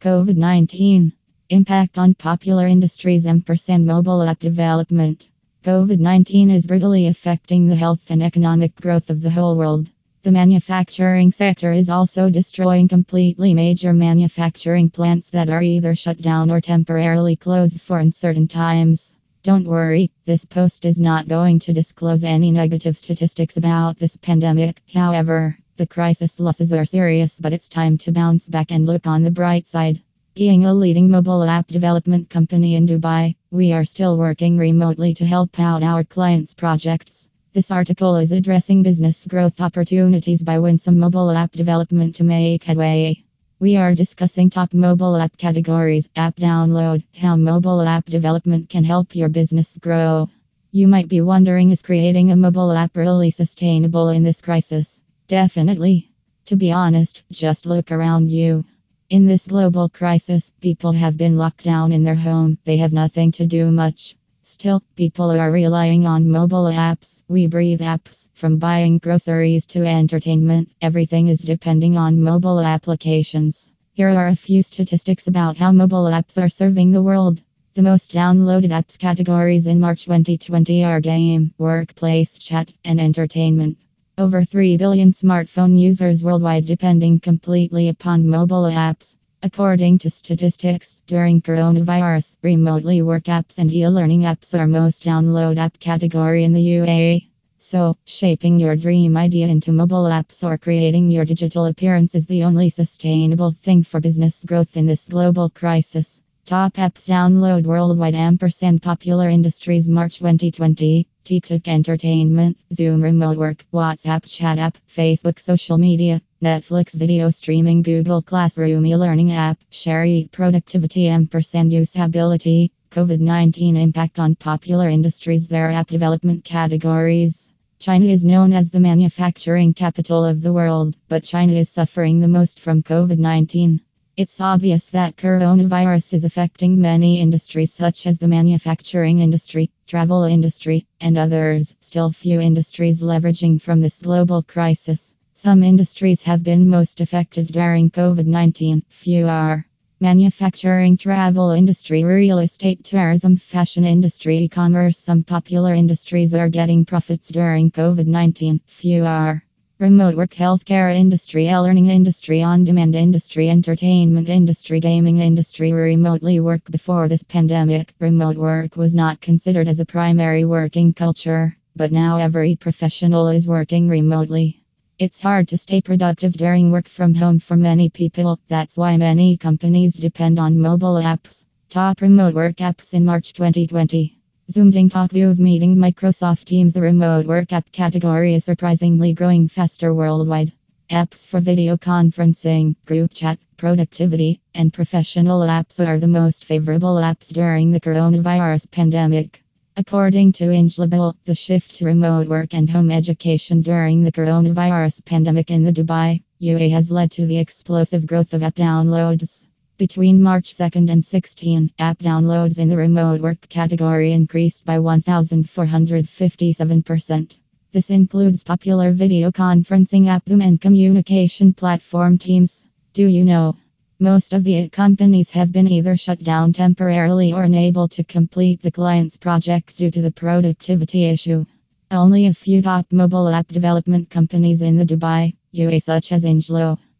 COVID 19 Impact on popular industries and mobile app development. COVID 19 is brutally affecting the health and economic growth of the whole world. The manufacturing sector is also destroying completely major manufacturing plants that are either shut down or temporarily closed for uncertain times. Don't worry, this post is not going to disclose any negative statistics about this pandemic. However, the crisis losses are serious, but it's time to bounce back and look on the bright side. Being a leading mobile app development company in Dubai, we are still working remotely to help out our clients' projects. This article is addressing business growth opportunities by Winsome Mobile App Development to make headway. We are discussing top mobile app categories, app download, how mobile app development can help your business grow. You might be wondering is creating a mobile app really sustainable in this crisis? Definitely. To be honest, just look around you. In this global crisis, people have been locked down in their home, they have nothing to do much. Still, people are relying on mobile apps. We breathe apps. From buying groceries to entertainment, everything is depending on mobile applications. Here are a few statistics about how mobile apps are serving the world. The most downloaded apps categories in March 2020 are game, workplace, chat, and entertainment. Over 3 billion smartphone users worldwide depending completely upon mobile apps. According to statistics, during coronavirus, remotely work apps and e-learning apps are most download app category in the UAE. So, shaping your dream idea into mobile apps or creating your digital appearance is the only sustainable thing for business growth in this global crisis. Top apps download worldwide ampersand popular industries March 2020. TikTok Entertainment, Zoom Remote Work, WhatsApp Chat App, Facebook Social Media, Netflix Video Streaming, Google Classroom e Learning App, Sherry Productivity Ampersand Usability, COVID 19 Impact on Popular Industries, their app development categories. China is known as the manufacturing capital of the world, but China is suffering the most from COVID 19. It's obvious that coronavirus is affecting many industries such as the manufacturing industry, travel industry, and others. Still few industries leveraging from this global crisis. Some industries have been most affected during COVID-19. Few are manufacturing, travel industry, real estate, tourism, fashion industry, e-commerce. Some popular industries are getting profits during COVID-19. Few are Remote work, healthcare industry, e-learning industry, on-demand industry, entertainment industry, gaming industry. Remotely work before this pandemic. Remote work was not considered as a primary working culture, but now every professional is working remotely. It's hard to stay productive during work from home for many people. That's why many companies depend on mobile apps. Top remote work apps in March 2020. Zoom Talk View of Meeting Microsoft Teams The remote work app category is surprisingly growing faster worldwide. Apps for video conferencing, group chat, productivity, and professional apps are the most favorable apps during the coronavirus pandemic. According to Inglobal, the shift to remote work and home education during the coronavirus pandemic in the Dubai, UAE has led to the explosive growth of app downloads. Between March 2nd and 16, app downloads in the remote work category increased by 1,457%. This includes popular video conferencing app Zoom and communication platform Teams. Do you know? Most of the companies have been either shut down temporarily or unable to complete the client's projects due to the productivity issue. Only a few top mobile app development companies in the Dubai, UAE such as Inglo,